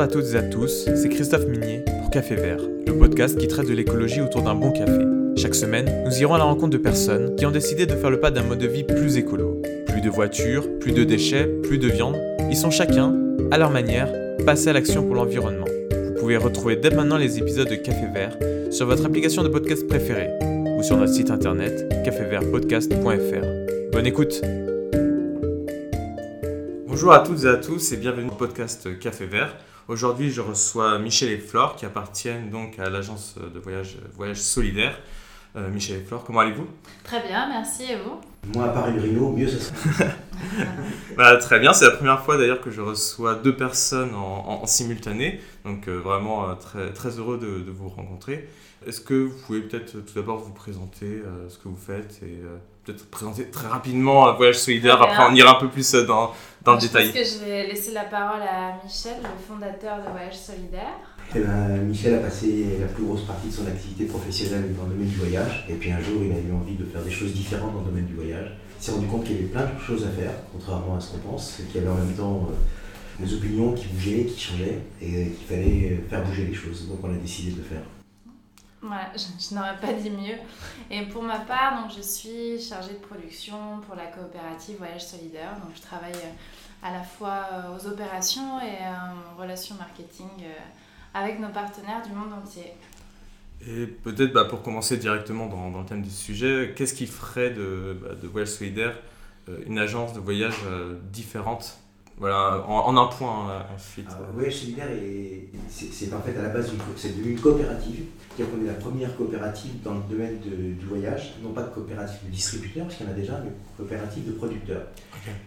Bonjour à toutes et à tous, c'est Christophe Minier pour Café Vert, le podcast qui traite de l'écologie autour d'un bon café. Chaque semaine, nous irons à la rencontre de personnes qui ont décidé de faire le pas d'un mode de vie plus écolo. Plus de voitures, plus de déchets, plus de viande, ils sont chacun, à leur manière, passés à l'action pour l'environnement. Vous pouvez retrouver dès maintenant les épisodes de Café Vert sur votre application de podcast préférée ou sur notre site internet cafévertpodcast.fr. Bonne écoute Bonjour à toutes et à tous et bienvenue au podcast Café Vert. Aujourd'hui, je reçois Michel et Flore qui appartiennent donc à l'agence de voyage, voyage solidaire. Euh, Michel et Flore, comment allez-vous? Très bien, merci et vous? Moi, à part une Rhino, mieux ça sera. Bah, Très bien, c'est la première fois d'ailleurs que je reçois deux personnes en, en- en simultané, donc euh, vraiment euh, très, très heureux de, de vous rencontrer. Est-ce que vous pouvez peut-être tout d'abord vous présenter euh, ce que vous faites et euh, peut-être présenter très rapidement euh, Voyage Solidaire, après on ira un peu plus euh, dans, dans le Je détail. pense que je vais laisser la parole à Michel, le fondateur de Voyage Solidaire. Eh ben, Michel a passé la plus grosse partie de son activité professionnelle dans le domaine du voyage. Et puis un jour, il a eu envie de faire des choses différentes dans le domaine du voyage. Il s'est rendu compte qu'il y avait plein de choses à faire, contrairement à ce qu'on pense, et qu'il y avait en même temps euh, des opinions qui bougeaient, qui changeaient, et qu'il fallait faire bouger les choses. Donc on a décidé de le faire. Je, n'aurais pas dit mieux. Et pour ma part, donc, je suis chargée de production pour la coopérative Voyage Solidaire. Donc, je travaille euh, à la fois euh, aux opérations et euh, en relations marketing euh, avec nos partenaires du monde entier. Et peut-être bah, pour commencer directement dans, dans le thème du sujet, qu'est-ce qui ferait de, bah, de Voyage Solidaire euh, une agence de voyage euh, différente Voilà, en, en un point euh, ensuite. Le voyage solidaire, est- c'est en fait à la base, c'est devenu une coopérative. C'est-à-dire qu'on est la première coopérative dans le domaine de- du voyage, non pas de coopérative de distributeurs, parce qu'il y en a déjà, mais coopérative de producteurs.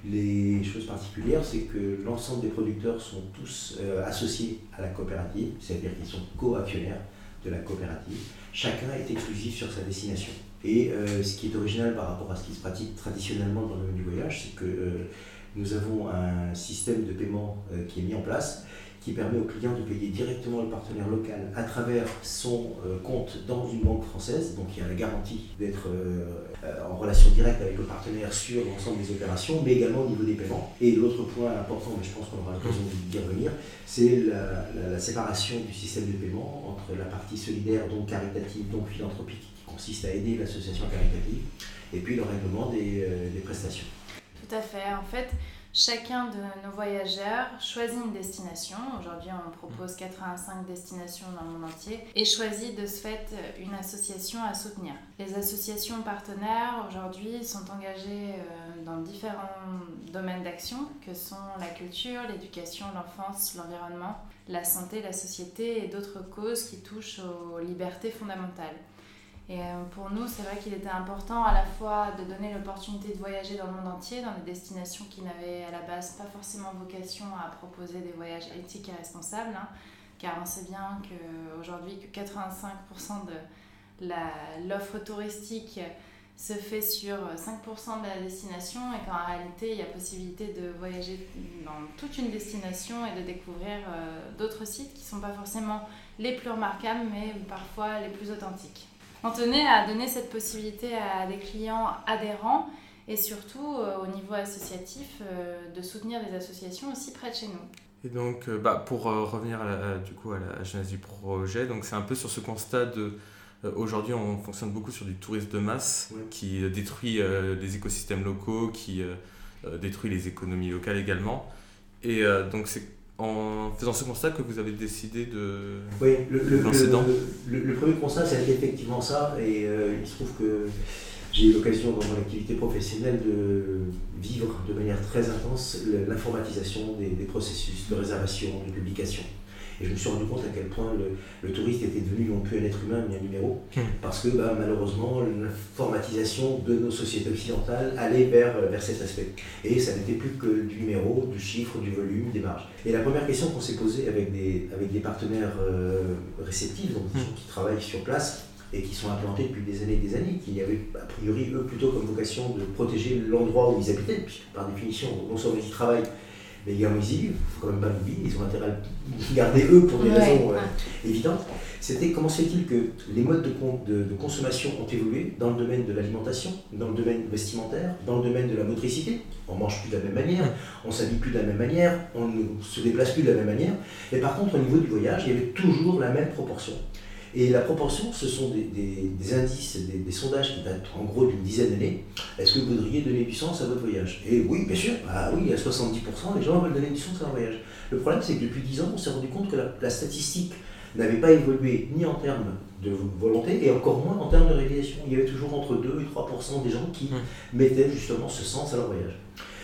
Les choses particulières, c'est que l'ensemble des producteurs sont tous euh, associés à la coopérative, c'est-à-dire qu'ils sont co-actionnaires de la coopérative. Chacun est exclusif sur sa destination. Et euh, ce qui est original par rapport à ce qui se pratique traditionnellement dans le domaine du voyage, c'est que euh, nous avons un système de paiement euh, qui est mis en place qui permet au client de payer directement le partenaire local à travers son euh, compte dans une banque française. Donc il y a la garantie d'être euh, en relation directe avec le partenaire sur l'ensemble des opérations, mais également au niveau des paiements. Et l'autre point important, mais je pense qu'on aura l'occasion d'y revenir, c'est la, séparation du système de paiement entre la partie solidaire, donc caritative, donc philanthropique, qui consiste à aider l'association caritative, et puis le règlement des prestations. En fait, chacun de nos voyageurs choisit une destination. Aujourd'hui, on propose 85 destinations dans le monde entier et choisit de ce fait une association à soutenir. Les associations partenaires aujourd'hui sont engagées euh, dans différents domaines d'action que sont la culture, l'éducation, l'enfance, l'environnement, la santé, la société et d'autres causes qui touchent aux libertés fondamentales. Et euh, pour nous, c'est vrai qu'il était important à la fois de donner l'opportunité de voyager dans le monde entier, dans des destinations qui n'avaient à la base pas forcément vocation à proposer des voyages éthiques et responsables, hein, car on sait bien qu'aujourd'hui que 85% de l'offre touristique se fait sur 5% de la destination et qu'en réalité, il y a possibilité de voyager dans toute une destination et de découvrir euh, d'autres sites qui ne sont pas forcément les plus remarquables, mais parfois les plus authentiques. On tenait à donner cette possibilité à des clients adhérents et surtout euh, au niveau associatif euh, de soutenir des associations aussi près de chez nous. Et donc, euh, bah, pour euh, revenir à la- à- du coup à la genèse du projet, donc c'est un peu sur ce constat de euh, aujourd'hui on fonctionne beaucoup sur du tourisme de masse Ouais. qui détruit euh, les écosystèmes locaux, qui détruit les économies locales également. Et euh, donc c'est en faisant ce constat que vous avez décidé de Oui, le, le, le- le- premier constat, c'est effectivement ça. Et euh, il se trouve que j'ai eu l'occasion dans mon activité professionnelle de vivre de manière très intense l'informatisation des, des processus de réservation, de publication. Et je me suis rendu compte à quel point le, le touriste était devenu non plus un être humain, mais un numéro. Hmm. Parce que bah, malheureusement, l'informatisation de nos sociétés occidentales allait vers, vers cet aspect. Et ça n'était plus que du numéro, du chiffre, du volume, des marges. Et la première question qu'on s'est posée avec des, avec des partenaires euh, réceptifs, donc gens qui travaillent sur place et qui sont implantés depuis des années et des années, qui avaient a priori eux plutôt comme vocation de protéger l'endroit où ils habitaient, puisque par définition, non seulement ils travaillent, Mais ne faut quand même pas l'oublier, ils ont intérêt à le garder eux pour des raisons euh, évidentes. C'était comment se fait-il que les modes de, de, de, consommation ont évolué dans le domaine de l'alimentation, dans le domaine vestimentaire, dans le domaine de la motricité? On mange plus de la même manière, on s'habille plus de la même manière, on ne se déplace plus de la même manière. Et par contre, au niveau du voyage, il y avait toujours la même proportion. Et la proportion, ce sont des, indices, des, sondages qui datent en gros d'une dizaine d'années. Est-ce que vous voudriez donner du sens à votre voyage? Et oui, bien sûr, ah oui, à 70%, les gens veulent donner du sens à leur voyage. Le problème, c'est que depuis 10 ans, on s'est rendu compte que la, statistique n'avait pas évolué ni en termes de volonté et encore moins en termes de réalisation. Il y avait toujours entre 2 et 3% des gens qui mmh. mettaient justement ce sens à leur voyage.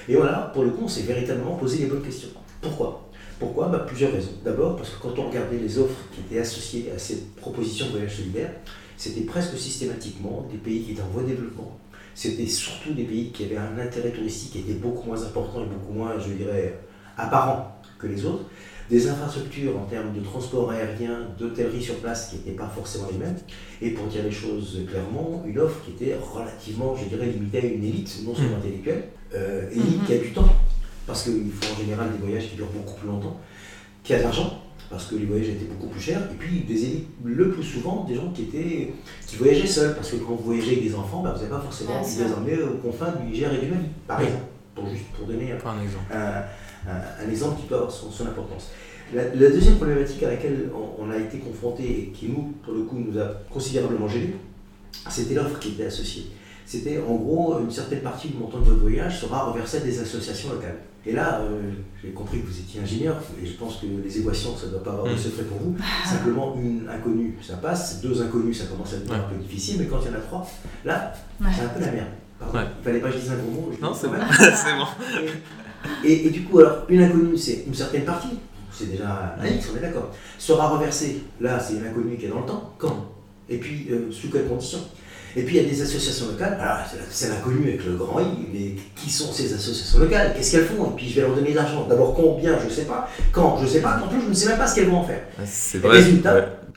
Et voilà, pour le coup, on s'est véritablement posé les bonnes questions. Pourquoi? Pourquoi bah, Plusieurs raisons. D'abord parce que quand on regardait les offres qui étaient associées à cette proposition de voyage solidaire, c'était presque systématiquement des pays qui étaient en voie de développement. C'était surtout des pays qui avaient un intérêt touristique qui était beaucoup moins important et beaucoup moins, je dirais, apparent que les autres. Des infrastructures en termes de transport aérien, d'hôtellerie sur place qui n'étaient pas forcément les mêmes. Et pour dire les choses clairement, une offre qui était relativement, je dirais, limitée à une élite, non seulement mmh. intellectuelle, euh, élite qui a du temps parce qu'il faut en général des voyages qui durent beaucoup plus longtemps, qui a de l'argent, parce que les voyages étaient beaucoup plus chers, et puis des élites, le plus souvent, des gens qui étaient qui voyageaient seuls, parce que quand vous voyagez avec des enfants, bah, vous n'avez pas forcément envie de les emmener aux confins du Niger et du Mali, par exemple, pour, juste pour donner un, exemple. Un, exemple qui peut avoir son, importance. La, deuxième problématique à laquelle on, a été confronté et qui nous, pour le coup, nous a considérablement gêné, c'était l'offre qui était associée. C'était en gros une certaine partie du montant de votre voyage sera reversée à des associations locales. Et là, euh, j'ai compris que vous étiez ingénieur, et je pense que les équations, ça ne doit pas avoir de mm. secret pour vous. Simplement, une inconnue, ça passe. Deux inconnus, ça commence à devenir un peu difficile, mais quand il y en a trois, là, c'est un peu la merde. Pardon. Il fallait pas que je dise un gros mot. Non, c'est bon. c'est bon. Et, et, du coup, alors, une inconnue, c'est une certaine partie, c'est déjà un X, on est d'accord, sera reversée, là, c'est une inconnue qui est dans le temps, quand? Et puis, euh, sous quelles conditions et puis il y a des associations locales, alors c'est l'inconnu avec le grand I, mais qui sont ces associations locales? Qu'est-ce qu'elles font? Et puis je vais leur donner de l'argent. D'abord combien, je ne sais pas. Quand, je ne sais pas. En plus, je ne sais même pas ce qu'elles vont en faire. C'est vrai.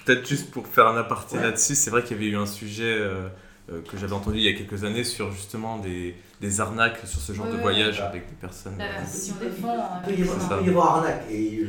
Peut-être juste pour faire un aparté là-dessus, c'est vrai qu'il y avait eu un sujet euh, euh, que j'avais entendu il y a quelques années sur justement des, des arnaques sur ce genre de voyage avec des personnes. La euh, des fonds. Il peut y avoir, arnaque. Et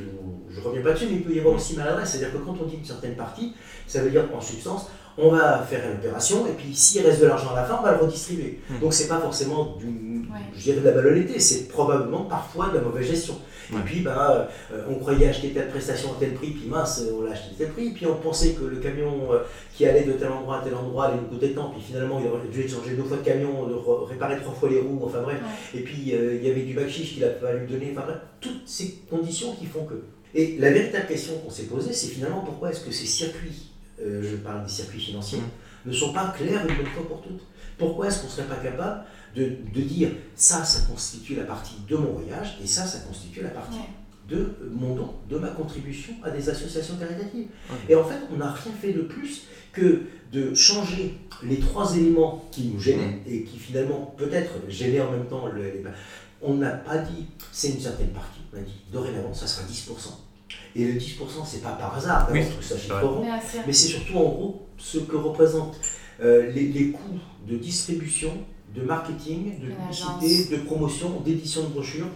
je ne reviens pas dessus, mais il peut y avoir aussi maladresse. C'est-à-dire que quand on dit une certaine partie, ça veut dire en substance, on va faire une opération, et puis s'il reste de l'argent à la fin, on va le redistribuer. Donc, hmm. Donc c'est pas forcément du, je dirais de la malhonnêteté, c'est probablement parfois de la mauvaise gestion. Et puis bah, euh, on croyait acheter telle prestation à tel prix, puis mince, on l'a acheté à tel prix, puis on pensait que le camion euh, qui allait de tel endroit à tel endroit allait nous coûter tant, puis finalement il aurait dû changer deux fois de camion, de réparer trois fois les roues, enfin bref, et puis euh, il y avait du backchiche qu'il a fallu donner, enfin bref, toutes ces conditions qui font que. Et la véritable question qu'on s'est posée, c'est finalement pourquoi est-ce que ces circuits euh, je parle des circuits financiers, mm. ne sont pas clairs une bonne fois pour toutes. Pourquoi est-ce qu'on ne serait pas capable de, de, dire ça, ça constitue la partie de mon voyage et ça, ça constitue la partie de mon don, de ma contribution à des associations caritatives. Et en fait, on n'a rien fait de plus que de changer les trois éléments qui nous gênaient et qui finalement peut-être gênaient en même temps le, les... On n'a pas dit c'est une certaine partie, on a dit dorénavant ça sera 10%. Et le 10%, c'est pas par hasard, oui, ça mais c'est surtout en gros ce que représentent euh, les, coûts de distribution, de marketing, de publicité, de promotion, d'édition de brochures.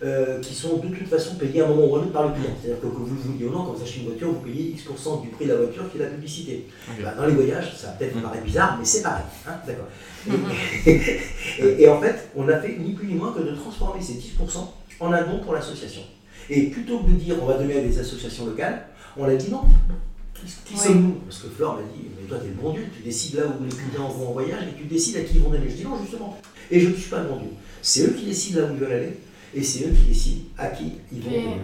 Euh, qui sont de toute façon payés à un moment ou à un autre par le client. C'est-à-dire que, vous le vouliez ou non, quand vous achetez une voiture, vous payez X% du prix de la voiture qui est la publicité. Bah, dans les voyages, ça peut-être mm. paraît bizarre, mais c'est pareil. Hein, d'accord. et, et, en fait, on a fait ni plus ni moins que de transformer ces 10% en un don pour l'association. Et plutôt que de dire on va donner à des associations locales, on a dit non. Qui sommes-nous? Parce que Flore m'a dit, mais toi, tu es le bon Dieu, tu décides là où les clients vont en voyage et tu décides à qui ils vont donner. Je dis non, justement. Et je ne suis pas le bon Dieu. C'est eux qui décident là où ils veulent aller et c'est eux qui décident à qui ils vont donner.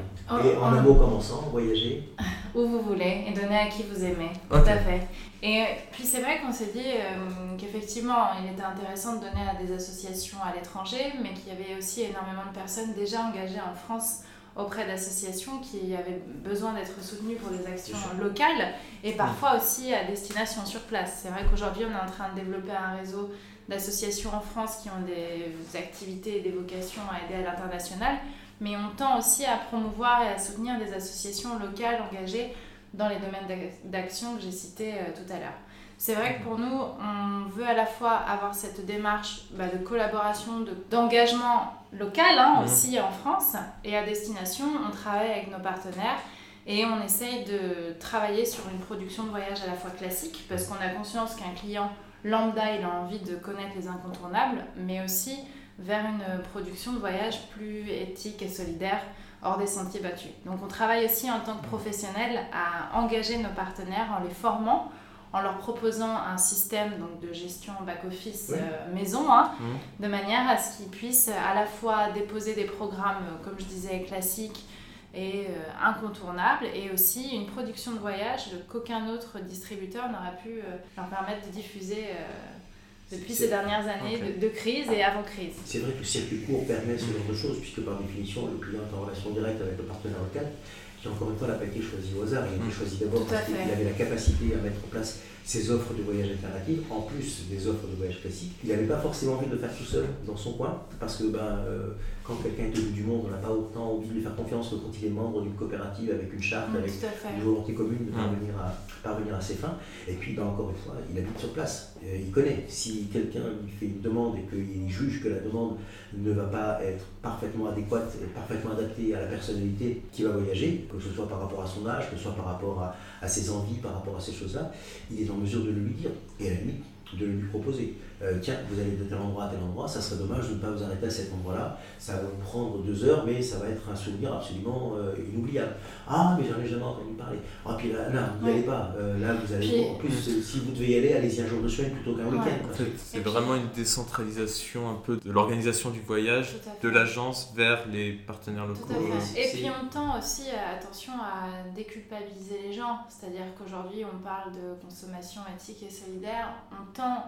Et en un mot commençant, voyager? Où vous voulez et donner à qui vous aimez. Tout à fait. Et puis c'est vrai qu'on s'est dit euh, qu'effectivement il était intéressant de donner à des associations à l'étranger, mais qu'il y avait aussi énormément de personnes déjà engagées en France auprès d'associations qui avaient besoin d'être soutenues pour des actions locales et parfois aussi à destination sur place. C'est vrai qu'aujourd'hui, on est en train de développer un réseau d'associations en France qui ont des activités et des vocations à aider à l'international, mais on tend aussi à promouvoir et à soutenir des associations locales engagées dans les domaines d'action que j'ai cités euh, tout à l'heure. C'est vrai que pour nous, on veut à la fois avoir cette démarche bah, de collaboration, de- d'engagement local hein, aussi en France, et à destination, on travaille avec nos partenaires et on essaye de travailler sur une production de voyage à la fois classique, parce qu'on a conscience qu'un client lambda, il a envie de connaître les incontournables, mais aussi vers une production de voyage plus éthique et solidaire hors des sentiers battus. Donc on travaille aussi en tant que professionnel à engager nos partenaires en les formant, en leur proposant un système donc, de gestion back-office Oui. euh, maison, hein, Mhm. de manière à ce qu'ils puissent à la fois déposer des programmes, euh, comme je disais, classiques et euh, incontournables, et aussi une production de voyage qu'aucun autre distributeur n'aura pu euh, leur permettre de diffuser euh, depuis ces dernières années de, de crise et avant crise. C'est vrai que le circuit court permet ce genre de choses, puisque par définition, le client est en relation directe avec le partenaire local, qui encore une fois n'a pas été choisi au hasard. Il a été Mm. choisi d'abord parce qu'il avait la capacité à mettre en place ses offres de voyage alternatives, en plus des offres de voyage classiques. Il n'avait pas forcément envie de le faire tout seul dans son coin, parce que ben, euh, quand quelqu'un est au bout du monde, on n'a pas autant envie de lui faire confiance que quand il est membre d'une coopérative avec une charte, Mm, avec une volonté commune de Mm. parvenir à, parvenir à ses fins. Et puis, ben, encore une fois, il habite sur place. Euh, il connaît. Si quelqu'un lui fait une demande et qu'il juge que la demande ne va pas être parfaitement adéquate parfaitement adaptée à la personnalité qui va voyager, que ce soit par rapport à son âge, que ce soit par rapport à, à ses envies, par rapport à ces choses-là, il est en mesure de le lui dire. Et à la limite, de le lui proposer. Euh, tiens, vous allez de tel endroit à tel endroit, ça serait dommage de ne pas vous arrêter à cet endroit-là. Ça va vous prendre deux heures, mais ça va être un souvenir absolument euh, inoubliable. Ah, mais j'en ai jamais entendu parler. Ah, puis là, non, n'y Ouais. allez pas. Euh, là, vous allez. Puis- en plus, euh, si vous devez y aller, allez-y un jour de semaine plutôt qu'un Ouais. week-end. C'est vraiment une décentralisation un peu de l'organisation du voyage, de l'agence vers les partenaires locaux. Tout à fait. Et puis on tend aussi attention à déculpabiliser les gens. C'est-à-dire qu'aujourd'hui on parle de consommation éthique et solidaire. On tend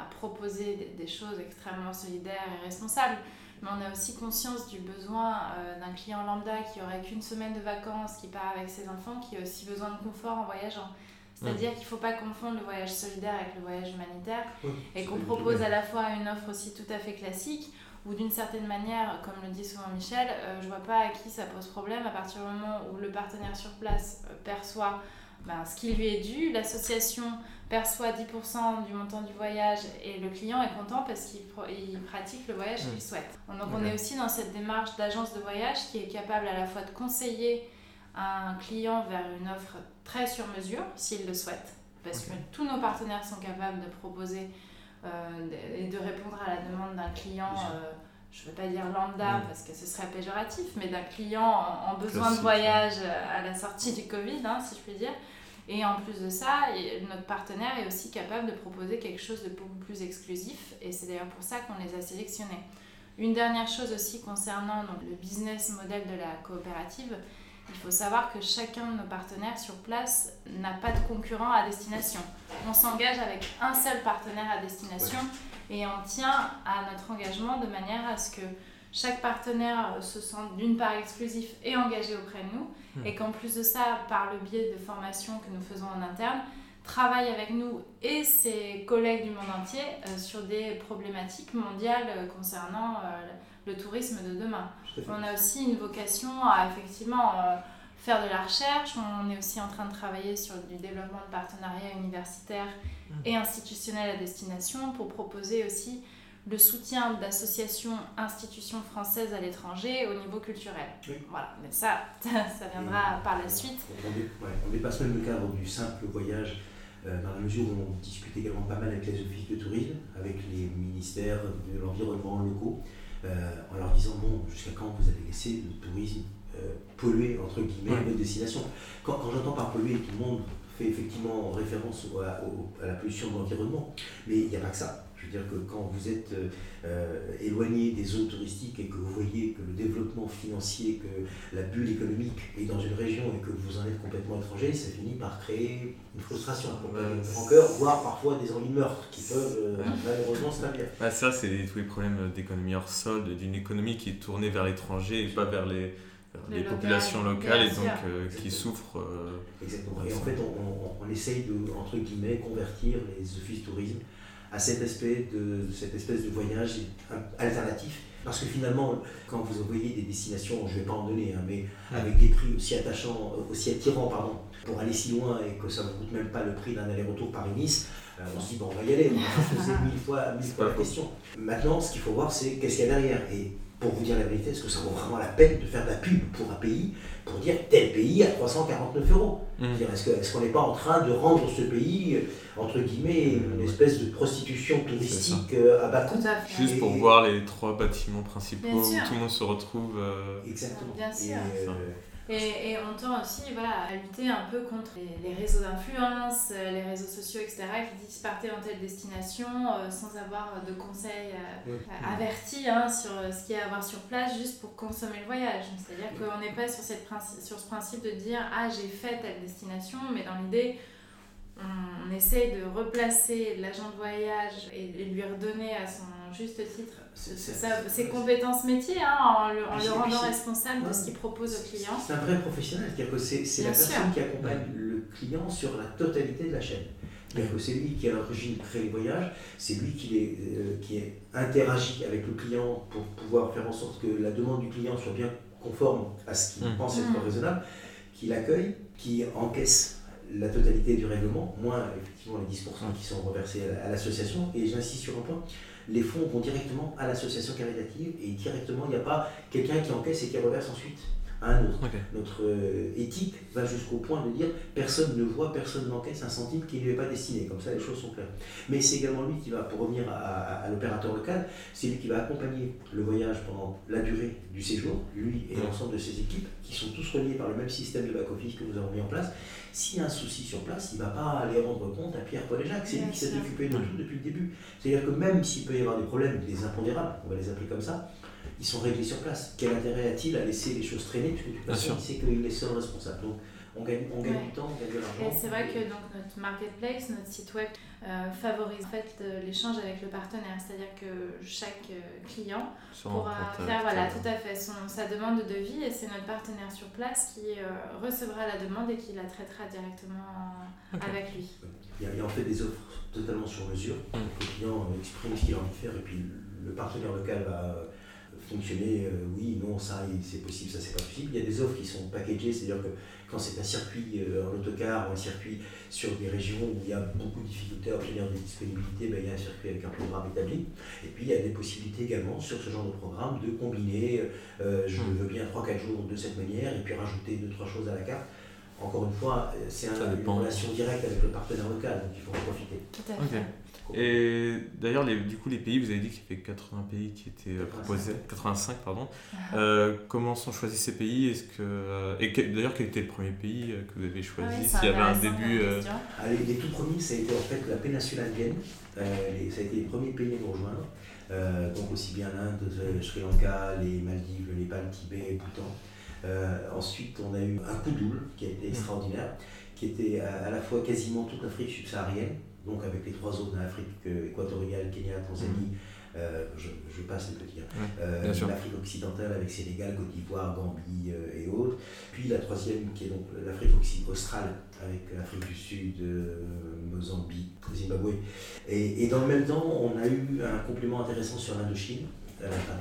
à proposer des, des choses extrêmement solidaires et responsables. Mais on a aussi conscience du besoin euh, d'un client lambda qui aurait qu'une semaine de vacances, qui part avec ses enfants, qui a aussi besoin de confort en voyageant. C'est-à-dire qu'il ne faut pas confondre le voyage solidaire avec le voyage humanitaire Oui, et qu'on propose à la fois une offre aussi tout à fait classique ou d'une certaine manière, comme le dit souvent Michel, euh, je vois pas à qui ça pose problème à partir du moment où le partenaire sur place euh, perçoit ben, ce qui lui est dû, l'association perçoit 10% du montant du voyage et le client est content parce qu'il pratique le voyage Mm. qu'il souhaite. Donc on est aussi dans cette démarche d'agence de voyage qui est capable à la fois de conseiller un client vers une offre très sur mesure s'il le souhaite, parce que tous nos partenaires sont capables de proposer euh, et de répondre à la demande d'un client, euh, je ne veux pas dire lambda Mm. parce que ce serait péjoratif, mais d'un client en, en besoin Classique, de voyage euh, à la sortie du Covid, hein, si je puis dire. Et en plus de ça, notre partenaire est aussi capable de proposer quelque chose de beaucoup plus exclusif, et c'est d'ailleurs pour ça qu'on les a sélectionnés. Une dernière chose aussi concernant donc, le business model de la coopérative, il faut savoir que chacun de nos partenaires sur place n'a pas de concurrent à destination. On s'engage avec un seul partenaire à destination et on tient à notre engagement de manière à ce que chaque partenaire euh, se sente d'une part exclusif et engagé auprès de nous Hmm. et qu'en plus de ça, par le biais de formations que nous faisons en interne, travaille avec nous et ses collègues du monde entier euh, sur des problématiques mondiales euh, concernant euh, le tourisme de demain. On a aussi une vocation à effectivement faire de la recherche. On est aussi en train de travailler sur du développement de partenariats universitaires et institutionnels à destination pour proposer aussi le soutien d'associations, institutions françaises à l'étranger au niveau culturel. Oui. Voilà, mais ça, ça viendra par la suite. On, dé- ouais, on dépasse même le cadre du simple voyage, euh, dans la mesure où on discute également pas mal avec les offices de tourisme, avec les ministères de l'environnement locaux, euh, en leur disant bon, jusqu'à quand vous avez laissé le tourisme euh, polluer entre guillemets Ouais. votre destination? Quand, quand j'entends par polluer, tout le monde fait effectivement référence au- à, au- à la pollution de l'environnement, mais il n'y a pas que ça. Je veux dire que quand vous êtes euh, euh, éloigné des zones touristiques et que vous voyez que le développement financier, que la bulle économique est dans une région et que vous en êtes complètement étranger, ça finit par créer une frustration, une Ouais. rancœur, voire parfois des envies de meurtre qui peuvent euh, malheureusement se faire. Ah, ça, c'est tous les problèmes d'économie hors sol, d'une économie qui est tournée vers l'étranger et pas vers les, Le local, populations locales et donc euh, qui souffrent. euh, Exactement. Et en fait, on, on- on essaye de, entre guillemets, convertir les offices tourisme à cet aspect de, cette espèce de voyage alternatif. Parce que finalement, quand vous envoyez des destinations, je ne vais pas en donner, hein, mais avec des prix aussi attachants, aussi attirants, pardon, pour aller si loin et que ça ne coûte même pas le prix d'un aller-retour Paris-Nice, euh, on se dit, bon, on va y aller, on va poser mille fois, mille fois la question. Maintenant, ce qu'il faut voir, c'est qu'est-ce qu'il y a derrière. Et pour vous dire la vérité, est-ce que ça vaut vraiment la peine de faire de la pub pour un pays, pour dire tel pays à 349 euros? Mmh. Est-ce qu'on n'est pas en train de rendre ce pays, entre guillemets, une espèce de prostitution touristique euh, à bas coût? Juste pour voir les trois bâtiments principaux où tout le monde se retrouve. Euh, Exactement. Bien sûr. Et, et, on tend aussi voilà, à lutter un peu contre les, réseaux d'influence, euh, les réseaux sociaux, etc., qui disent partez en telle destination euh, sans avoir de conseils euh, avertis hein, sur ce qu'il y a à voir sur place, juste pour consommer le voyage. C'est-à-dire qu'on n'est pas sur, cette sur ce principe de dire ah j'ai fait telle destination, mais dans l'idée, on, essaie de replacer l'agent de voyage et, et lui redonner à son juste titre ses compétences métiers hein, en le, en le rendant responsable de ce qu'il propose au client. C'est un vrai professionnel, c'est-à-dire que c'est la personne qui accompagne le client sur la totalité de la chaîne. C'est-à-dire que c'est lui qui à l'origine crée les voyages, c'est lui qui, les, euh, qui interagit avec le client pour pouvoir faire en sorte que la demande du client soit bien conforme à ce qu'il mmh. pense être mmh. raisonnable, qui l'accueille, qui encaisse la totalité du règlement, moins effectivement les 10% qui sont reversés à l'association. Et j'insiste sur un point, les fonds vont directement à l'association caritative et directement, il n'y a pas quelqu'un qui encaisse et qui reverse ensuite à un autre. Notre euh, éthique va jusqu'au point de dire personne ne voit, personne n'encaisse un centime qui ne lui est pas destiné. Comme ça, les choses sont claires. Mais c'est également lui qui va, pour revenir à, l'opérateur local, c'est lui qui va accompagner le voyage pendant la durée du séjour, lui et l'ensemble de ses équipes, qui sont tous reliés par le même système de back-office que nous avons mis en place. S'il y a un souci sur place, il ne va pas aller rendre compte à Pierre, Paul et Jacques. C'est lui qui s'est occupé de tout depuis le début. C'est-à-dire que même s'il peut y avoir des problèmes, des impondérables, on va les appeler comme ça, ils sont réglés sur place. Quel intérêt a-t-il à laisser les choses traîner Puisque de toute façon, il sait qu'il est seul responsable. Donc, on gagne, on gagne du temps, on gagne de l'argent. c'est vrai que donc, notre marketplace, notre site web euh, favorise en fait l'échange avec le partenaire. C'est-à-dire que chaque euh, client pourra faire voilà, tout à fait son, sa demande de devis et c'est notre partenaire sur place qui euh, recevra la demande et qui la traitera directement avec lui. Il y, a, en fait des offres totalement sur mesure. Mm. Le client exprime ce qu'il a envie de faire et puis le partenaire local va fonctionner, euh, oui, non, ça c'est possible, ça c'est pas possible. Il y a des offres qui sont packagées, c'est-à-dire que quand c'est un circuit euh, en autocar ou un circuit sur des régions où il y a beaucoup de difficultés à obtenir des disponibilités, ben, il y a un circuit avec un programme établi. Et puis il y a des possibilités également sur ce genre de programme de combiner, euh, je hmm. veux bien 3-4 jours de cette manière et puis rajouter 2-3 choses à la carte. Encore une fois, c'est un, une relation directe avec le partenaire local, donc il faut en profiter. Tout à fait. Et d'ailleurs, du coup, les pays, vous avez dit qu'il y avait 80 pays qui étaient euh, proposés, 85 pardon. Ah. Euh, comment sont choisis ces pays? Est-ce que euh, et d'ailleurs, quel était le premier pays que vous avez choisi? Ah S'il y avait un début. Ah, les, tout premiers, ça a été en fait la péninsule indienne. ça a été les premiers pays à nous rejoindre. donc aussi bien l'Inde, Sri Lanka, les Maldives, le Népal, Tibet, Bhoutan. ensuite, on a eu un coup double qui a été mmh. extraordinaire, qui était à la fois quasiment toute l'Afrique subsaharienne donc avec les trois zones, l'Afrique équatoriale, Kenya, Tanzanie, mhm. euh, je, passe les petits, hein. euh, l'Afrique occidentale avec Sénégal, Côte d'Ivoire, Gambie euh, et autres, puis la troisième qui est donc l'Afrique australe avec l'Afrique du Sud, Mozambique, Zimbabwe. Et, et, dans le même temps, on a eu un complément intéressant sur l'Indochine,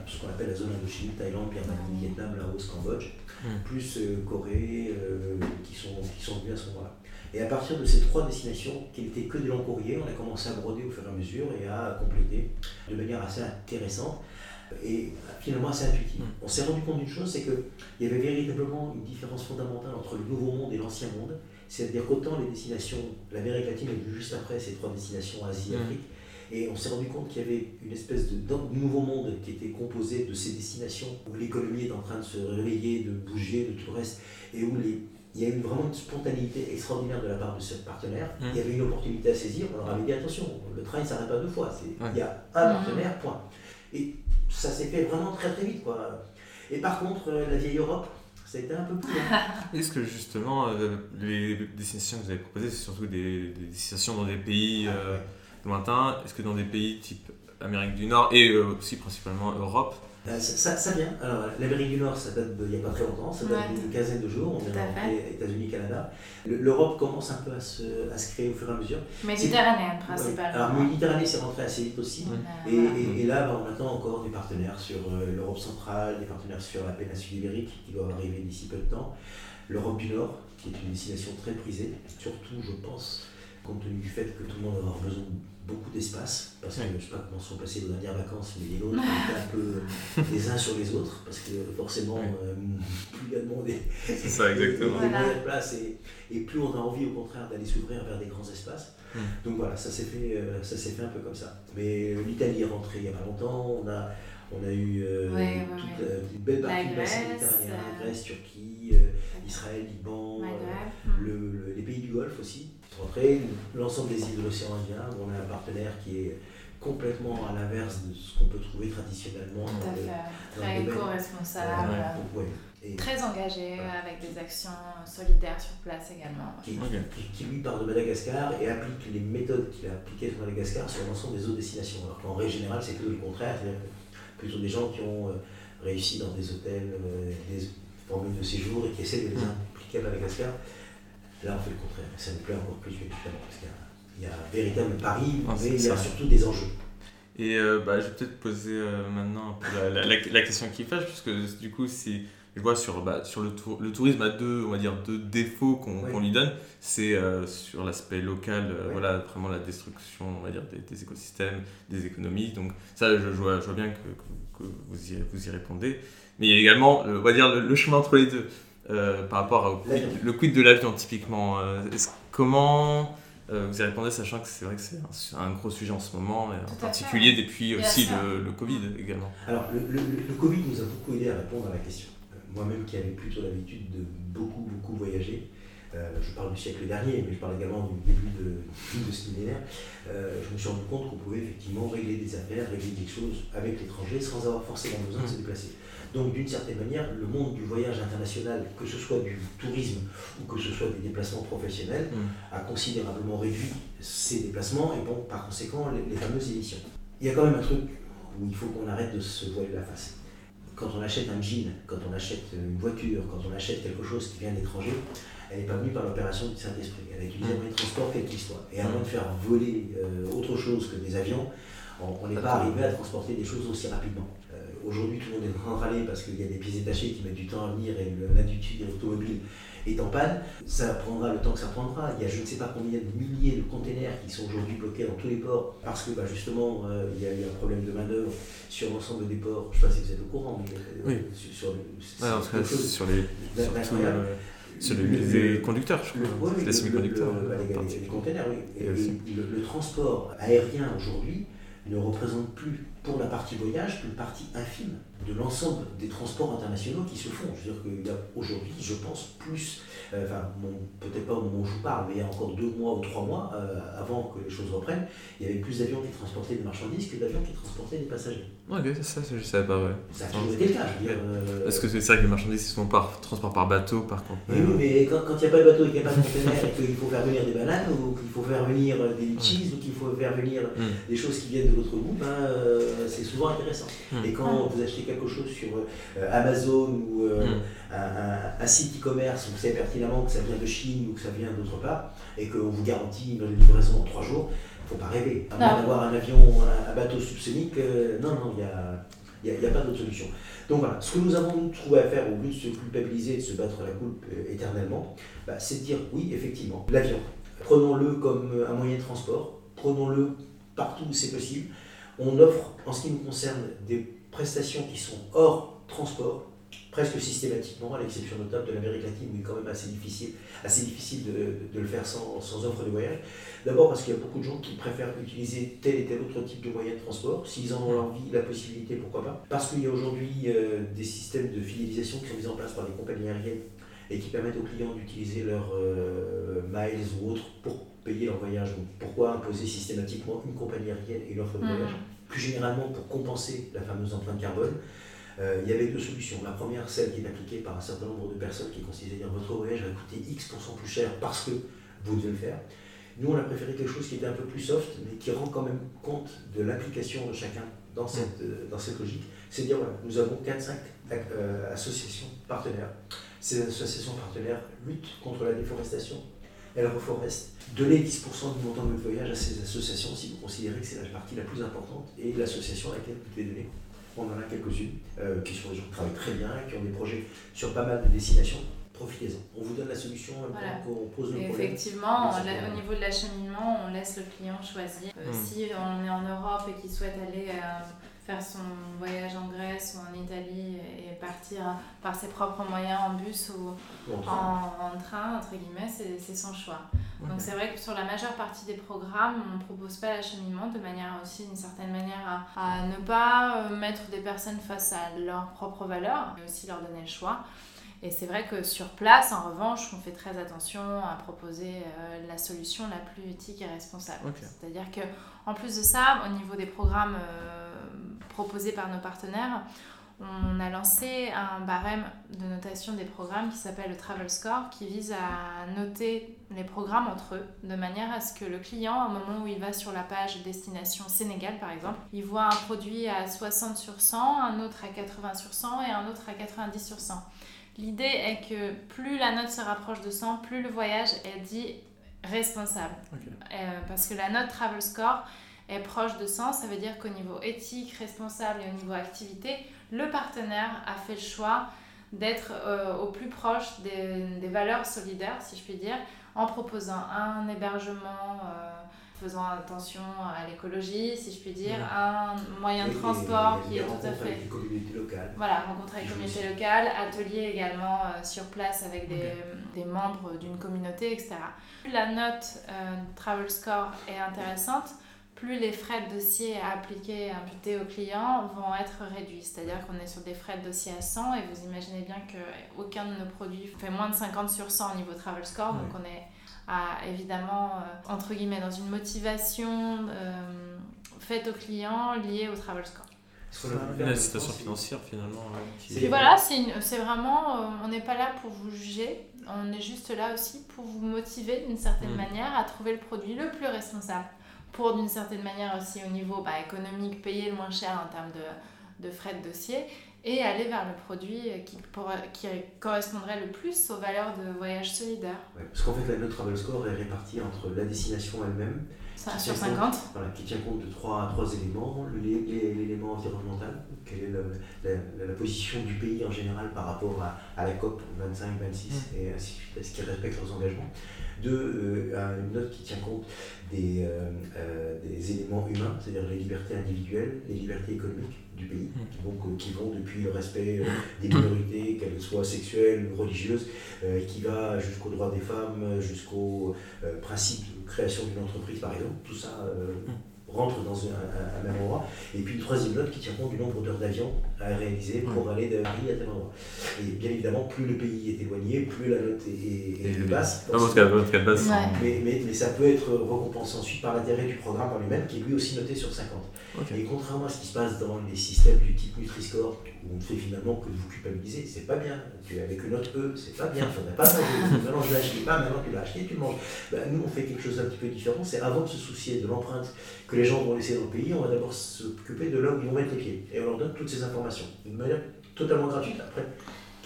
ce qu'on appelle la zone Indochine, Thaïlande, Birmanie, Vietnam, Laos, Cambodge, mhm. plus Corée, qui, sont, qui sont venus à ce moment-là. Et à partir de ces trois destinations, qui n'étaient que des longs courriers, on a commencé à broder au fur et à mesure et à compléter de manière assez intéressante et finalement assez intuitive. Mm. On s'est rendu compte d'une chose, c'est qu'il y avait véritablement une différence fondamentale entre le nouveau monde et l'ancien monde. C'est-à-dire qu'autant les destinations, l'Amérique latine est venue juste après ces trois destinations, Asie, et mm. Afrique, et on s'est rendu compte qu'il y avait une espèce de, nouveau monde qui était composé de ces destinations où l'économie est en train de se réveiller, de bouger, de tout le reste, et où les, il y a eu vraiment une spontanéité extraordinaire de la part de ce partenaire. Mmh. Il y avait une opportunité à saisir. On leur avait dit attention, le train ne s'arrête pas deux fois. Il y a un mmh. partenaire, point. Et ça s'est fait vraiment très très vite. Quoi. Et par contre, euh, la vieille Europe, ça a été un peu plus. Est-ce que justement, euh, les destinations que vous avez proposées, c'est surtout des, destinations dans des pays euh, lointains Est-ce que dans des pays type Amérique du Nord et aussi principalement Europe, Euh, ça, ça, vient. Alors, l'Amérique du Nord, ça date d'il n'y a pas très longtemps, ça date d'une quinzaine de jours. On est États-Unis, Canada. L'Europe commence un peu à se, à se, créer au fur et à mesure. Méditerranée, principalement. Alors, Méditerranée, c'est rentré assez vite aussi. Et, et, là, bah, on attend encore des partenaires sur euh, l'Europe centrale, des partenaires sur la péninsule ibérique qui doivent arriver d'ici peu de temps. L'Europe du Nord, qui est une destination très prisée, surtout, je pense, compte tenu du fait que tout le monde va avoir besoin beaucoup d'espace, parce que je ne sais pas comment sont passées vos dernières vacances, mais les nôtres étaient un peu les uns sur les autres, parce que forcément, euh, plus il y a de monde et, ça, exactement. de place, et, plus on a envie au contraire d'aller s'ouvrir vers des grands espaces. Donc voilà, ça s'est fait, euh, ça s'est fait un peu comme ça. Mais euh, l'Italie est rentrée il n'y a pas longtemps, on a, on a eu toute, une belle partie de la Grèce, Turquie, Israël, Liban, le, les pays du Golfe aussi l'ensemble des îles de l'océan Indien, où on a un partenaire qui est complètement à l'inverse de ce qu'on peut trouver traditionnellement. Tout à fait. Très éco-responsable. Très engagé avec des actions solidaires sur place également. Qui, lui part de Madagascar et applique les méthodes qu'il a appliquées sur Madagascar sur l'ensemble des autres destinations. Alors qu'en règle générale, c'est tout le contraire, c'est-à-dire plutôt des gens qui ont euh, réussi dans des hôtels, euh, des formules de séjour et qui essaient de les mm. impliquer à Madagascar. Là, on fait le contraire. Ça me plaît encore plus, parce qu'il y, a un véritable pari, ah, mais il y a surtout des enjeux. Et euh, bah, je vais peut-être poser euh, maintenant un peu la, la, question qui fâche, parce que du coup, si je vois sur, bah, sur le, tour, le tourisme a deux, on va dire, deux défauts qu'on lui donne. C'est euh, sur l'aspect local, voilà, vraiment la destruction on va dire, des, écosystèmes, des économies. Donc ça, je, vois, je vois bien que, que, vous, y, vous y répondez. Mais il y a également, on va dire, le chemin entre les deux. Euh, par rapport au quid, le quid de l'avion typiquement. Euh, comment euh, vous y répondez sachant que c'est vrai que c'est un, gros sujet en ce moment, et en particulier depuis aussi le, Covid également. Alors le, le, Covid nous a beaucoup aidé à répondre à la question. Moi-même qui avais plutôt l'habitude de beaucoup beaucoup voyager, je parle du siècle dernier, mais je parle également du début de, de ce millénaire, je me suis rendu compte qu'on pouvait effectivement régler des affaires, régler des choses avec l'étranger sans avoir forcément besoin de se déplacer. Donc d'une certaine manière, le monde du voyage international, que ce soit du tourisme ou que ce soit des déplacements professionnels, mm. a considérablement réduit ses déplacements et bon, par conséquent les, fameuses émissions. Il y a quand même un truc où il faut qu'on arrête de se voiler la face. Quand on achète un jean, quand on achète une voiture, quand on achète quelque chose qui vient de l'étranger, elle n'est pas venue par l'opération du Saint-Esprit. Elle a utilisé un moyen de transport quel qu'il soit. Et avant de faire voler euh, autre chose que des avions, on n'est pas arrivé à transporter des choses aussi rapidement. Aujourd'hui, tout le monde est en train de râler parce qu'il y a des pièces détachées qui mettent du temps à venir et l'industrie automobile est en panne. Ça prendra le temps que ça prendra. Il y a je ne sais pas combien de milliers de containers qui sont aujourd'hui bloqués dans tous les ports parce que bah, justement, euh, il y a eu un problème de main-d'œuvre sur l'ensemble des ports. Je ne sais pas si vous êtes au courant, mais euh, sur, sur, les. Sur les, conducteurs, je crois. les semi-conducteurs. les, containers, oui. le, transport aérien aujourd'hui ne représente plus pour la partie voyage qu'une partie infime de l'ensemble des transports internationaux qui se font. Je veux dire qu'il y a aujourd'hui, je pense, plus, euh, enfin, peut-être pas au moment où je vous parle, mais il y a encore deux mois ou trois mois, euh, avant que les choses reprennent, il y avait plus d'avions qui transportaient des marchandises que d'avions qui transportaient des passagers. Ouais, ça, je savais pas, ouais. Ça a toujours été le cas, je veux dire. Euh, Parce que c'est vrai que les marchandises sont par transport par bateau, par contre. Oui, mais quand il n'y a pas de bateau et qu'il n'y a pas de conteneur et qu'il faut faire venir des bananes, ou qu'il faut faire venir des litchis, ou qu'il faut faire venir hmm. des choses qui viennent de l'autre bout, ben, c'est souvent intéressant. Hmm. Et quand vous achetez quelque chose sur euh, Amazon ou euh, hmm. un, site e-commerce où vous savez pertinemment que ça vient de Chine ou que ça vient d'autre part et qu'on vous garantit une livraison en trois jours, il ne faut pas rêver. Avant d'avoir un avion, un, bateau subsonique, euh, non, non, il n'y a, a, pas d'autre solution. Donc voilà, ce que nous avons trouvé à faire au lieu de se culpabiliser, de se battre la coupe éternellement, bah, c'est de dire oui, effectivement, l'avion. Prenons-le comme un moyen de transport, prenons-le partout où c'est possible. On offre, en ce qui nous concerne, des prestations qui sont hors transport, presque systématiquement, à l'exception notable de l'Amérique latine, est quand même assez difficile, de, le faire sans, offre de voyage. D'abord parce qu'il y a beaucoup de gens qui préfèrent utiliser tel et tel autre type de moyen de transport. S'ils en ont l'envie, la possibilité, pourquoi pas. Parce qu'il y a aujourd'hui euh, des systèmes de fidélisation qui sont mis en place par les compagnies aériennes et qui permettent aux clients d'utiliser leurs euh, miles ou autres pour payer leur voyage. Donc pourquoi imposer systématiquement une compagnie aérienne et une offre de mmh. voyage? Plus généralement pour compenser la fameuse empreinte carbone, euh, il y avait deux solutions. La première, celle qui est appliquée par un certain nombre de personnes qui consiste à dire votre voyage va coûter X% plus cher parce que vous devez le faire. Nous, on a préféré quelque chose qui était un peu plus soft, mais qui rend quand même compte de l'implication de chacun dans cette, euh, dans cette logique. C'est dire, voilà, nous avons 4-5 euh, associations partenaires. Ces associations partenaires luttent contre la déforestation, reforestent. Donnez 10% du montant de votre voyage à ces associations si vous considérez que c'est la partie la plus importante et l'association à laquelle vous devez donner. On en a quelques-unes euh, qui sont des gens qui travaillent très bien, qui ont des projets sur pas mal de destinations profitez-en. On vous donne la solution voilà. qu'on pose le et problème. Effectivement, au niveau de l'acheminement, on laisse le client choisir. Euh, hmm. Si on est en Europe et qu'il souhaite aller euh, faire son voyage en Grèce ou en Italie et partir par ses propres moyens en bus ou en, train, entre guillemets, c'est son choix. Donc c'est vrai que sur la majeure partie des programmes, on ne propose pas l'acheminement de manière aussi, d'une certaine manière, à, à, ne pas euh, mettre des personnes face à leurs propres valeurs, mais aussi leur donner le choix. Et c'est vrai que sur place, en revanche, on fait très attention à proposer euh, la solution la plus éthique et responsable. C'est-à-dire que en plus de ça, au niveau des programmes euh, proposés par nos partenaires, on a lancé un barème de notation des programmes qui s'appelle le Travel Score, qui vise à noter les programmes entre eux, de manière à ce que le client, au moment où il va sur la page destination Sénégal par exemple, il voit un produit à 60 sur 100, un autre à 80 sur 100 et un autre à 90 sur 100. L'idée est que plus la note se rapproche de 100, plus le voyage est dit responsable. Euh, parce que la note Travel Score est proche de 100, ça veut dire qu'au niveau éthique, responsable et au niveau activité, le partenaire a fait le choix d'être euh, au plus proche des, des, valeurs solidaires, si je puis dire, en proposant un hébergement. Euh, faisant attention à l'écologie, si je puis dire, un moyen de transport qui est tout à fait. Avec communautés locales. Voilà, rencontrer avec les communautés locales, atelier également euh, sur place avec des, des membres d'une communauté, etc. La note Travel Score est intéressante, plus les frais de dossier à appliquer, imputés aux clients vont être réduits. C'est-à-dire qu'on est sur des frais de dossier à 100 et vous imaginez bien qu'aucun de nos produits fait moins de 50 sur 100 au niveau Travel Score, donc on est à évidemment, euh, entre guillemets, dans une motivation euh, faite au client liée au travel score. Une incitation financière finalement. Qui... voilà, c'est vraiment, euh, on n'est pas là pour vous juger, on est juste là aussi pour vous motiver d'une certaine mm. manière à trouver le produit le plus responsable. Pour d'une certaine manière aussi au niveau bah, économique, payer le moins cher en termes de, de frais de dossier et aller vers le produit qui, qui correspondrait le plus aux valeurs de voyage solidaire. parce qu'en fait, la note Travel Score est répartie entre la destination elle-même, sur 50, voilà, qui tient compte de trois, trois éléments. L'élément environnemental, quelle est la, position du pays en général par rapport à, à la COP 25-26 mmh. et ainsi de suite, est-ce qu'il respecte leurs engagements deux, euh, une note qui tient compte des, euh, euh, des éléments humains, c'est-à-dire les libertés individuelles, les libertés économiques du pays, mmh. donc, qui vont depuis le respect des minorités, qu'elles soient sexuelles ou religieuses, qui va jusqu'aux droits des femmes, jusqu'au principe de création d'une entreprise par exemple. Tout ça mmh rentre dans un, même endroit. Et puis une troisième note qui tient compte du nombre d'heures d'avion à réaliser pour aller de Paris à tel endroit. Et bien évidemment, plus le pays est éloigné, plus la note est, est, basse. Mais, mais, mais, ça peut être récompensé ensuite par l'intérêt du programme en lui-même, qui est lui aussi noté sur 50. Et contrairement à ce qui se passe dans les systèmes du type Nutri-Score, où on ne fait finalement que vous culpabiliser, c'est pas bien. Avec une note E, c'est pas bien. Il faudrait pas manger. maintenant je l'ai acheté, pas maintenant tu l'as acheté, tu le manges. Ben, nous, on fait quelque chose d'un petit peu différent. C'est avant de se soucier de l'empreinte que les gens vont laisser dans le pays, on va d'abord s'occuper de là où ils vont mettre les pieds. Et on leur donne toutes ces informations, d'une manière totalement gratuite. Après,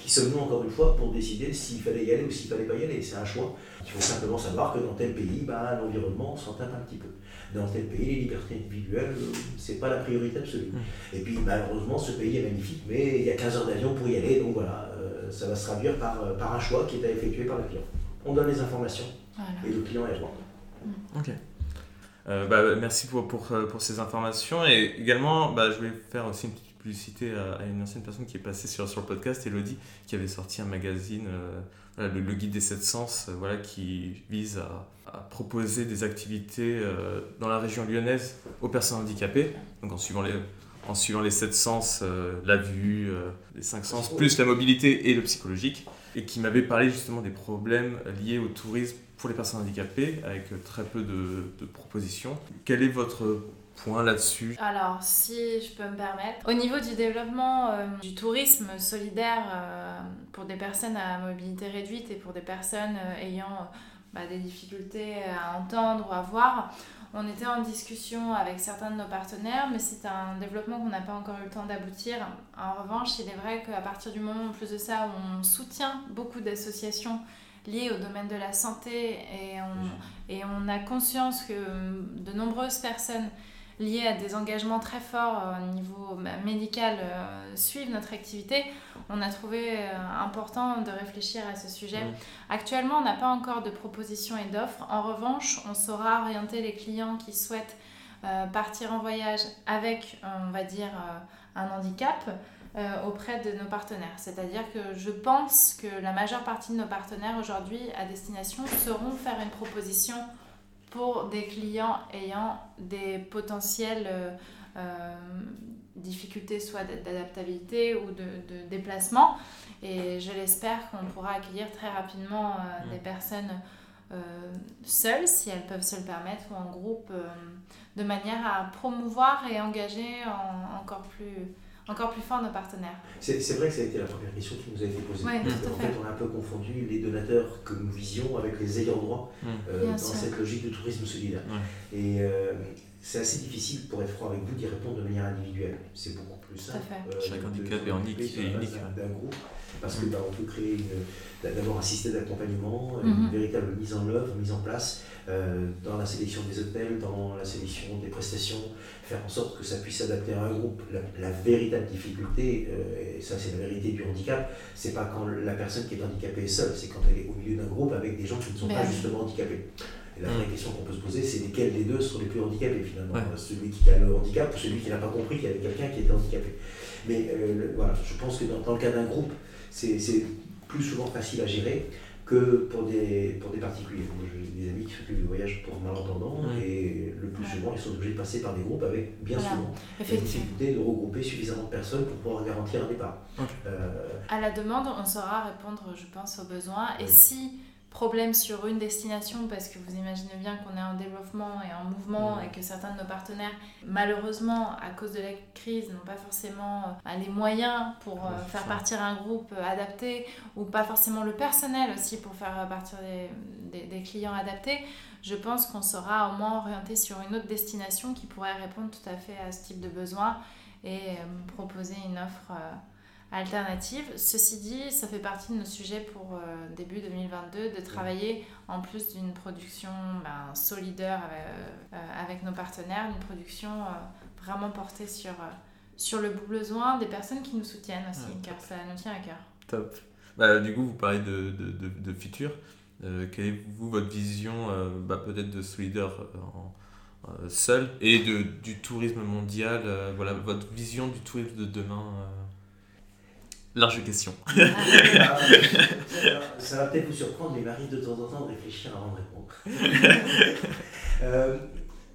qui sommes-nous encore une fois pour décider s'il fallait y aller ou s'il fallait pas y aller C'est un choix. Il faut simplement savoir que dans tel pays, bah, l'environnement s'en tape un petit peu. Dans tel pays, les libertés individuelles, euh, c'est pas la priorité absolue. Mmh. Et puis malheureusement, ce pays est magnifique, mais il y a 15 heures d'avion pour y aller, donc voilà, euh, ça va se traduire par, euh, par un choix qui est à effectuer par le client. On donne les informations et le client est droit. Mmh. Ok. bah, merci pour, pour, pour, ces informations. Et également, bah, je voulais faire aussi une petite publicité à, une ancienne personne qui est passée sur, sur le podcast, Elodie, qui avait sorti un magazine, le, le, Guide des Sept Sens, voilà, qui vise à, à proposer des activités euh, dans la région lyonnaise aux personnes handicapées, donc en suivant les, en suivant les sept sens, euh, la vue, euh, les cinq sens, plus la mobilité et le psychologique, et qui m'avait parlé justement des problèmes liés au tourisme pour les personnes handicapées, avec très peu de, de propositions. Quel est votre point là-dessus Alors, si je peux me permettre, au niveau du développement du tourisme solidaire pour des personnes à mobilité réduite et pour des personnes ayant bah, des difficultés à entendre ou à voir. On était en discussion avec certains de nos partenaires, mais c'est un développement qu'on n'a pas encore eu le temps d'aboutir. En revanche, il est vrai qu'à partir du moment, en plus de ça, où on soutient beaucoup d'associations liées au domaine de la santé et on, et on a conscience que de nombreuses personnes liées à des engagements très forts euh, au niveau bah, médical euh, suivent notre activité, on a trouvé euh, important de réfléchir à ce sujet. Actuellement, on n'a pas encore de propositions et d'offres. En revanche, on saura orienter les clients qui souhaitent partir en voyage avec, on va dire, un handicap. auprès de nos partenaires. C'est-à-dire que je pense que la majeure partie de nos partenaires aujourd'hui à destination sauront faire une proposition pour des clients ayant des potentielles euh, euh, difficultés soit d'adaptabilité ou de, de, déplacement. Et je l'espère qu'on pourra accueillir très rapidement euh, des personnes seules, si elles peuvent se le permettre, ou en groupe, de manière à promouvoir et engager encore plus encore plus fort nos partenaires. C'est vrai que ça a été la première question qui nous a été posée. en fait, on a un peu confondu les donateurs que nous visions avec les ayants droit mm. euh, dans cette logique de tourisme solidaire. Et euh, c'est assez difficile, pour être franc avec vous, d'y répondre de manière individuelle. C'est beaucoup plus simple. Euh, Chaque handicap est unique. D'un groupe, parce que bah, on peut créer d'abord un système d'accompagnement, une mhm. véritable mise en œuvre, mise en place euh, dans la sélection des hôtels, dans la sélection des prestations, faire en sorte que ça puisse s'adapter à un groupe. La, véritable difficulté, euh, et ça c'est la vérité du handicap, c'est pas quand la personne qui est handicapée est seule, c'est quand elle est au milieu d'un groupe avec des gens qui ne sont pas justement handicapés. Et la vraie mm. question qu'on peut se poser, c'est lesquels des deux sont les plus handicapés finalement Celui qui a le handicap ou celui qui n'a pas compris qu'il y avait quelqu'un qui était handicapé. Mais euh, voilà, je pense que dans, le cas d'un groupe, c'est plus souvent facile à gérer que pour des, pour des particuliers. J'ai des amis qui s'occupent du voyage pour malentendants et le plus souvent ils sont obligés de passer par des groupes avec bien souvent la difficulté de regrouper suffisamment de personnes pour pouvoir garantir un départ. Euh, à la demande, on saura répondre, je pense, aux besoins. Et si problème sur une destination parce que vous imaginez bien qu'on est en développement et en mouvement et que certains de nos partenaires, malheureusement, à cause de la crise, n'ont pas forcément euh, les moyens pour euh, faire partir un groupe euh, adapté ou pas forcément le personnel aussi pour faire partir des, des, clients adaptés. Je pense qu'on sera au moins orienté sur une autre destination qui pourrait répondre tout à fait à ce type de besoin et proposer une offre alternative. Ceci dit, ça fait partie de nos sujets pour euh, début 2022 de travailler en plus d'une production ben, solidaire euh, avec, nos partenaires, une production euh, vraiment portée sur, sur le besoin des personnes qui nous soutiennent aussi, car ça nous tient à cœur. Top. Bah, du coup, vous parlez de, de, de, futur. quelle est vous, votre vision bah, peut-être de solidaire seul et de, du tourisme mondial Voilà, votre vision du tourisme de demain Large question. Ah, ça, va peut-être vous surprendre, mais il m'arrive de temps en temps de réfléchir avant de répondre. Euh,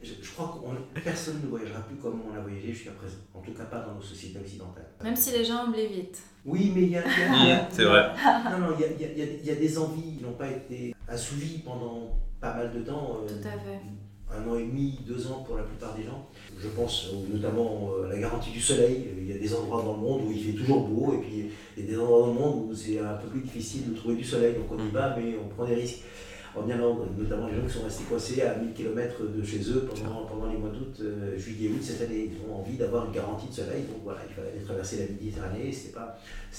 je, crois que personne ne voyagera plus comme on a voyagé jusqu'à présent. En tout cas, pas dans nos sociétés occidentales. Même si les gens oublient vite. Oui, mais il y a. C'est vrai. Non, non, il y a, y a, des envies qui n'ont pas été assouvies pendant pas mal de temps. Euh, tout à fait un an et demi, deux ans pour la plupart des gens. Je pense notamment à la garantie du soleil. Il y a des endroits dans le monde où il fait toujours beau et puis il y a des endroits dans le monde où c'est un peu plus difficile de trouver du soleil. Donc on y va, mais on prend des risques. En Irlande, notamment les gens qui sont restés coincés à 1000 km de chez eux pendant, pendant les mois d'août, euh, juillet, août cette année. Ils ont envie d'avoir une garantie de soleil. Donc voilà, il fallait traverser la Méditerranée. C'était pas,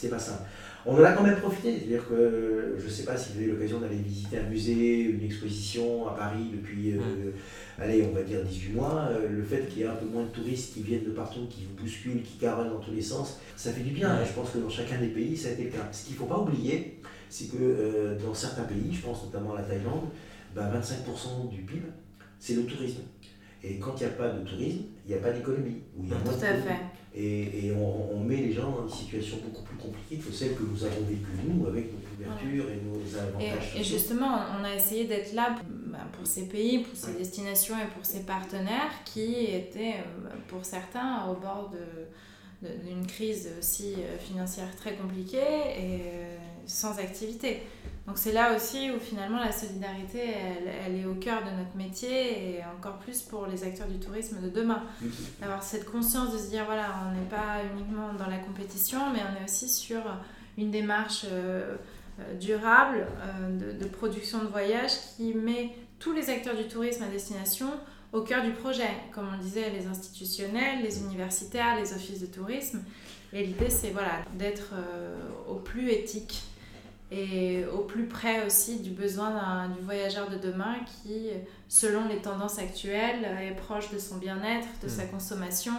pas simple. On en a quand même profité, c'est-à-dire que je ne sais pas si vous avez l'occasion d'aller visiter un musée, une exposition à Paris depuis, euh, mm. allez, on va dire 18 mois, euh, le fait qu'il y ait un peu moins de touristes qui viennent de partout, qui vous bousculent, qui carronnent dans tous les sens, ça fait du bien. Et je pense que dans chacun des pays, ça a été le cas. Ce qu'il ne faut pas oublier, c'est que euh, dans certains pays, je pense notamment à la Thaïlande, 25% ben, du PIB, c'est le tourisme. Et quand il n'y a pas de tourisme, il n'y a pas d'économie. Tout à fait. Et, on, met les gens dans des situations beaucoup plus compliquées que celles que nous avons vécues nous, avec nos couvertures et nos avantages. Et, justement, on a essayé d'être là bah, pour ces pays, pour ces destinations et pour ces partenaires qui étaient, euh, pour certains, au bord d'une crise aussi euh, financière très compliquée et sans activité. Donc c'est là aussi où finalement la solidarité, elle, est au cœur de notre métier et encore plus pour les acteurs du tourisme de demain. D'avoir cette conscience de se dire, voilà, on n'est pas uniquement dans la compétition, mais on est aussi sur une démarche euh, durable de, de, production de voyage qui met tous les acteurs du tourisme à destination au cœur du projet. Comme on disait, les institutionnels, les universitaires, les offices de tourisme. Et l'idée, c'est voilà, d'être au plus éthique et au plus près aussi du besoin du voyageur de demain qui, selon les tendances actuelles, est proche de son bien-être, de sa mm. consommation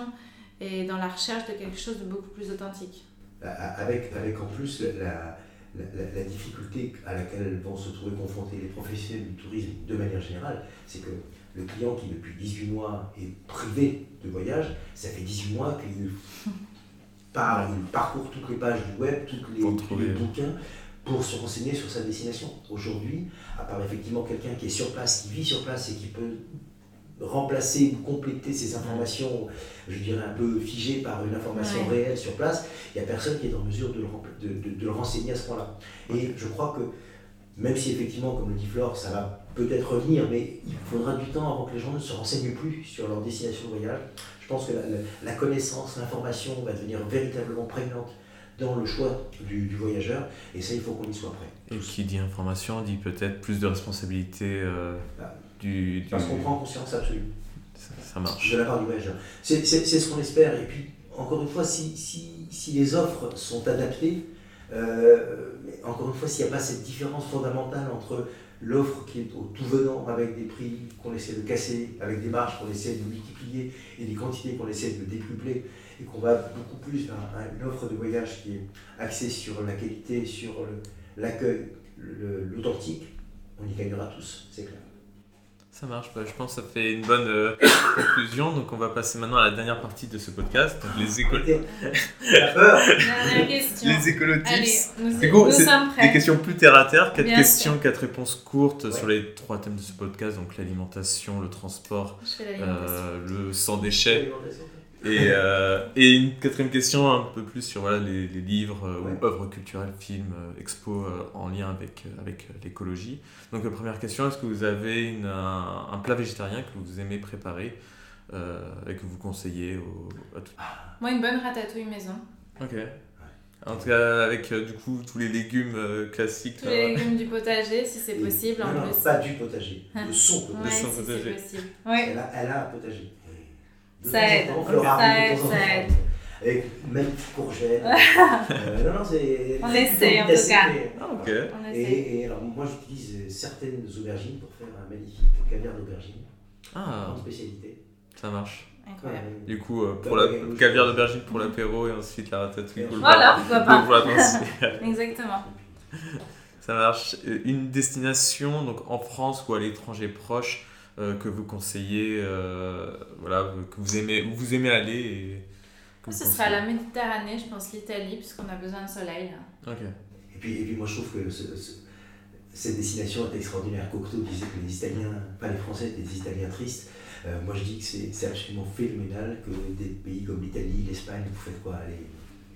et dans la recherche de quelque chose de beaucoup plus authentique. Avec, avec en plus la, la, la, difficulté à laquelle vont se trouver confrontés les professionnels du tourisme de manière générale, c'est que le client qui depuis 18 mois est privé de voyage, ça fait 18 mois qu'il parcourt toutes les pages du web, tous les, tous les bouquins pour se renseigner sur sa destination. Aujourd'hui, à part effectivement quelqu'un qui est sur place, qui vit sur place et qui peut remplacer ou compléter ces informations, je dirais un peu figées par une information réelle sur place, il n'y a personne qui est en mesure de le, de, de, le renseigner à ce point-là. Et je crois que, même si effectivement, comme le dit Flore, ça va peut-être revenir, mais il faudra du temps avant que les gens ne se renseignent plus sur leur destination de voyage. Je pense que la, la connaissance, l'information va devenir véritablement prégnante dans le choix du, voyageur, et ça, il faut qu'on y soit prêt. Et qui dit information dit peut-être plus de responsabilité euh, bah, du, Parce qu'on prend conscience absolue. Ça, marche. De la part du voyageur. C'est ce qu'on espère, et puis, encore une fois, si, si, si les offres sont adaptées, euh, encore une fois, s'il n'y a pas cette différence fondamentale entre l'offre qui est au tout venant avec des prix qu'on essaie de casser, avec des marges qu'on essaie de multiplier et des quantités qu'on essaie de décupler, et qu'on va beaucoup plus vers une offre de voyage qui est axée sur la qualité, sur l'accueil, l'authentique, on y gagnera tous, c'est clair. Ça marche, bah, je pense que ça fait une bonne euh, conclusion. Donc on va passer maintenant à la dernière partie de ce podcast. Donc les écoles. Dernière question. Les écolotips. Allez, nous, sommes prêts. Des questions plus terre à terre. Quatre questions, quatre réponses courtes sur les trois thèmes de ce podcast. Donc l'alimentation, le transport, euh, le sans déchets. Et, euh, et, une quatrième question un peu plus sur voilà, les, les livres euh, ou œuvres culturelles, films, euh, expos en lien avec, avec l'écologie. Donc première question, est-ce que vous avez une, un, plat végétarien que vous aimez préparer et que vous conseillez au, à tout Moi, une bonne ratatouille maison. Ok. En tout cas, avec du coup tous les légumes classiques. Tous les légumes du potager, si c'est possible. Non, en non, pas du potager, le son potager. Ouais, si potager. Possible. Elle, a, elle a un potager. Ça aide, ça aide, ça aide. Avec même courgettes. euh, non, non, c'est. On essaie en tout cas. Ah, ok. Et, et, alors, moi, j'utilise certaines aubergines pour faire un magnifique caviar d'aubergine. Ah. En spécialité. Ça marche. Incroyable. Du coup, euh, pour la, caviar d'aubergine pour l'apéro et ensuite la ratatouille pour Voilà, pourquoi pas. Pour Exactement. Ça marche. Euh, une destination donc en France ou à l'étranger proche euh, que vous conseillez, euh, voilà, que vous aimez, où vous aimez aller et Ce sera la Méditerranée, je pense l'Italie, puisqu'on a besoin de soleil. Et, puis, et puis moi je trouve que cette destination est extraordinaire. Cocteau disait que les Italiens, pas les Français, des Italiens tristes. Euh, moi je dis que c'est absolument phénoménal que des pays comme l'Italie, l'Espagne, vous faites quoi aller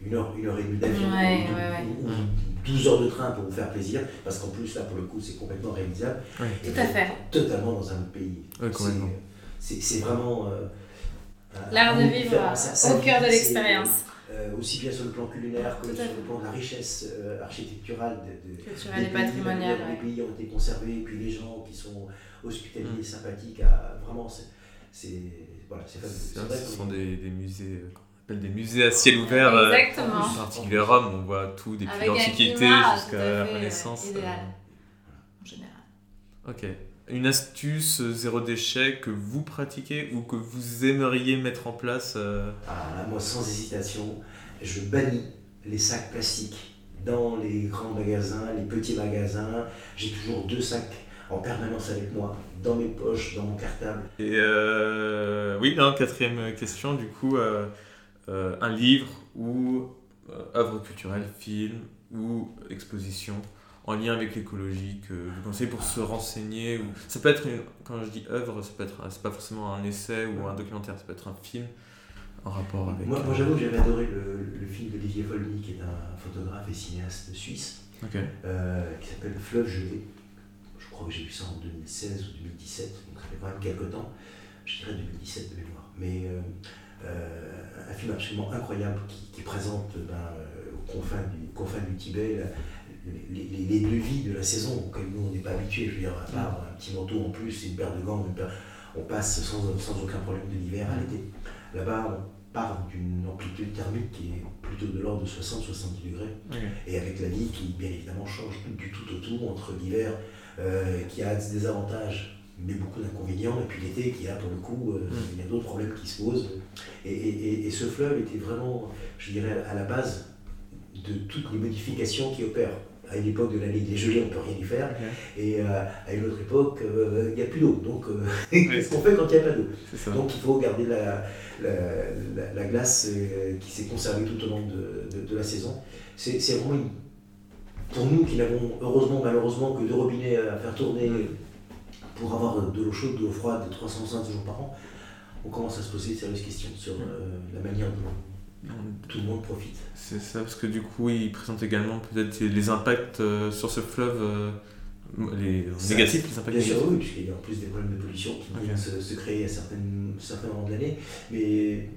une heure, une heure et demie d'avion ou, 12 heures de train pour vous faire plaisir, parce qu'en plus, là, pour le coup, c'est complètement réalisable. Et Tout à fait. Totalement dans un autre pays. c'est vraiment. Euh, L'art de vivre au cœur de l'expérience. Euh, aussi bien sur le plan culinaire que sur le plan de la richesse euh, architecturale de, de Culturelle et patrimoniale. Les pays ont été conservés, et puis les gens qui sont hospitaliers, mm. sympathiques, à, vraiment, c'est voilà, fabuleux. Ce sont des, des musées des musées à ciel ouvert. Euh, Exactement. en particulier Rome, on voit tout depuis l'Antiquité jusqu'à la Renaissance. Euh, idéal, en général. Ok. Une astuce zéro déchet que vous pratiquez ou que vous aimeriez mettre en place euh... ah, Moi, sans hésitation, je bannis les sacs plastiques dans les grands magasins, les petits magasins. J'ai toujours deux sacs en permanence avec moi, dans mes poches, dans mon cartable. Et euh, oui, quatrième question, du coup, euh, un livre ou euh, œuvre culturelle, film ou exposition en lien avec l'écologie que vous conseillez pour se renseigner ou ça peut être quand je dis œuvre ça peut être c'est pas forcément un essai ou un documentaire ça peut être un film en rapport avec moi, moi j'avoue que j'avais adoré le, le film d'Olivier Folmy qui est un photographe et cinéaste suisse euh, qui s'appelle Fleuve gelé. Je crois que j'ai vu ça en 2016 ou 2017 donc ça fait quand même quelques temps. Je dirais 2017 de mémoire. Mais euh, un film absolument incroyable qui, présente ben, euh, aux confins du, confins du Tibet les, les, deux vies de la saison auxquelles nous on n'est pas habitués. Je veux dire, à part un petit manteau en plus, une paire de gants, on passe sans, sans aucun problème de l'hiver à l'été. Là-bas, on part d'une amplitude thermique qui est plutôt de l'ordre de 60-70 degrés, et avec la vie qui, bien évidemment, change du tout au tout entre l'hiver euh, qui a des avantages mais beaucoup d'inconvénients, et puis l'été qui a pour le coup, euh, mm. il y a d'autres problèmes qui se posent. Et, et, et, ce fleuve était vraiment, je dirais, à la base de toutes les modifications qui opèrent. À une époque de l'année, il est gelé, on ne peut rien y faire. Et euh, à une autre époque, il n'y a plus d'eau. Donc, qu'est-ce qu'on fait quand il n'y a pas d'eau? Donc, il faut garder la, la, la, glace qui s'est conservée tout au long de, de, de la saison. C'est vraiment une pour nous qui n'avons heureusement, malheureusement que deux robinets à faire tourner pour avoir de l'eau chaude, de l'eau froide 365 jours par an, on commence à se poser de sérieuses questions sur euh, la manière dont tout le monde profite. C'est ça, parce que du coup, il présente également peut-être les impacts euh, sur ce fleuve. Euh, les négatifs, les impacts Bien sûr, oui, puisqu'il y a en plus des problèmes de pollution qui viennent se, créer à certaines, certains moments de l'année. Mais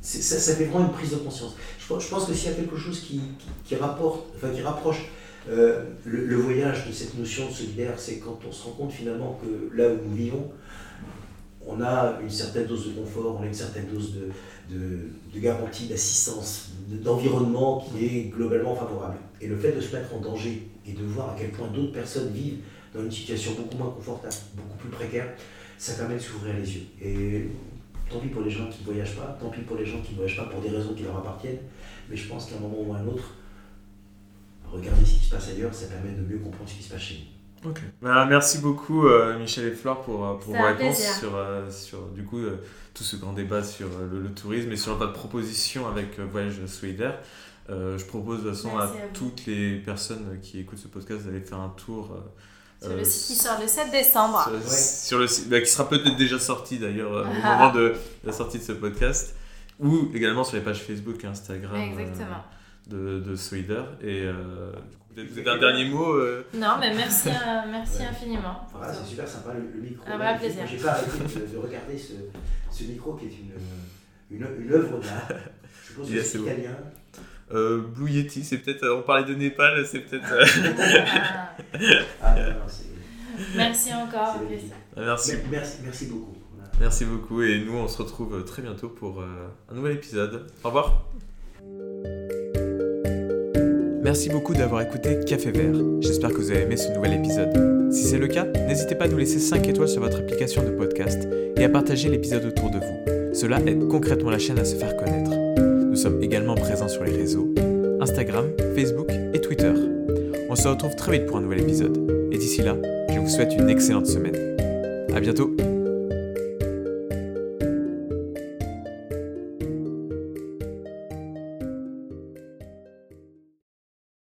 ça, ça, fait vraiment une prise de conscience. Je, je pense que s'il y a quelque chose qui, qui, rapporte, enfin, qui rapproche euh, le, voyage de cette notion de solidaire, c'est quand on se rend compte finalement que là où nous vivons, on a une certaine dose de confort, on a une certaine dose de, de, de garantie, d'assistance, d'environnement qui est globalement favorable. Et le fait de se mettre en danger et de voir à quel point d'autres personnes vivent dans une situation beaucoup moins confortable, beaucoup plus précaire, ça permet de s'ouvrir les yeux. Et Tant pis pour les gens qui ne voyagent pas, tant pis pour les gens qui ne voyagent pas pour des raisons qui leur appartiennent, mais je pense qu'à un moment ou à un autre, regarder ce qui se passe ailleurs, ça permet de mieux comprendre ce qui se passe chez nous. Ok. Bah, merci beaucoup euh, Michel et Flore pour, euh, pour vos réponses sur, euh, sur du coup, tout ce grand débat sur le, tourisme et sur votre proposition avec Voyage Solidaire. je propose de toute façon à, toutes les personnes qui écoutent ce podcast d'aller faire un tour sur le site qui sort le 7 décembre. Sur, le site, bah, qui sera peut-être déjà sorti d'ailleurs au moment de la sortie de ce podcast. Ou également sur les pages Facebook et Instagram Exactement. Euh, de, de Swider. Et euh, vous avez un dernier mot Non, mais merci, merci infiniment. Voilà, c'est super sympa le, micro. Un vrai plaisir. J'ai pas arrêté de, regarder ce, ce, micro qui est une, une, une œuvre d'art. Je pense que c'est italien. Euh, Blue Yeti, c'est peut-être. On parlait de Népal, c'est peut-être. ah, merci encore. Merci. merci. Merci beaucoup. Merci beaucoup et nous on se retrouve très bientôt pour euh, un nouvel épisode. Au revoir. Merci beaucoup d'avoir écouté Café Vert. J'espère que vous avez aimé ce nouvel épisode. Si c'est le cas, n'hésitez pas à nous laisser 5 étoiles sur votre application de podcast et à partager l'épisode autour de vous. Cela aide concrètement la chaîne à se faire connaître. Nous sommes également présents sur les réseaux Instagram, Facebook et Twitter. On se retrouve très vite pour un nouvel épisode. Et d'ici là, je vous souhaite une excellente semaine. A bientôt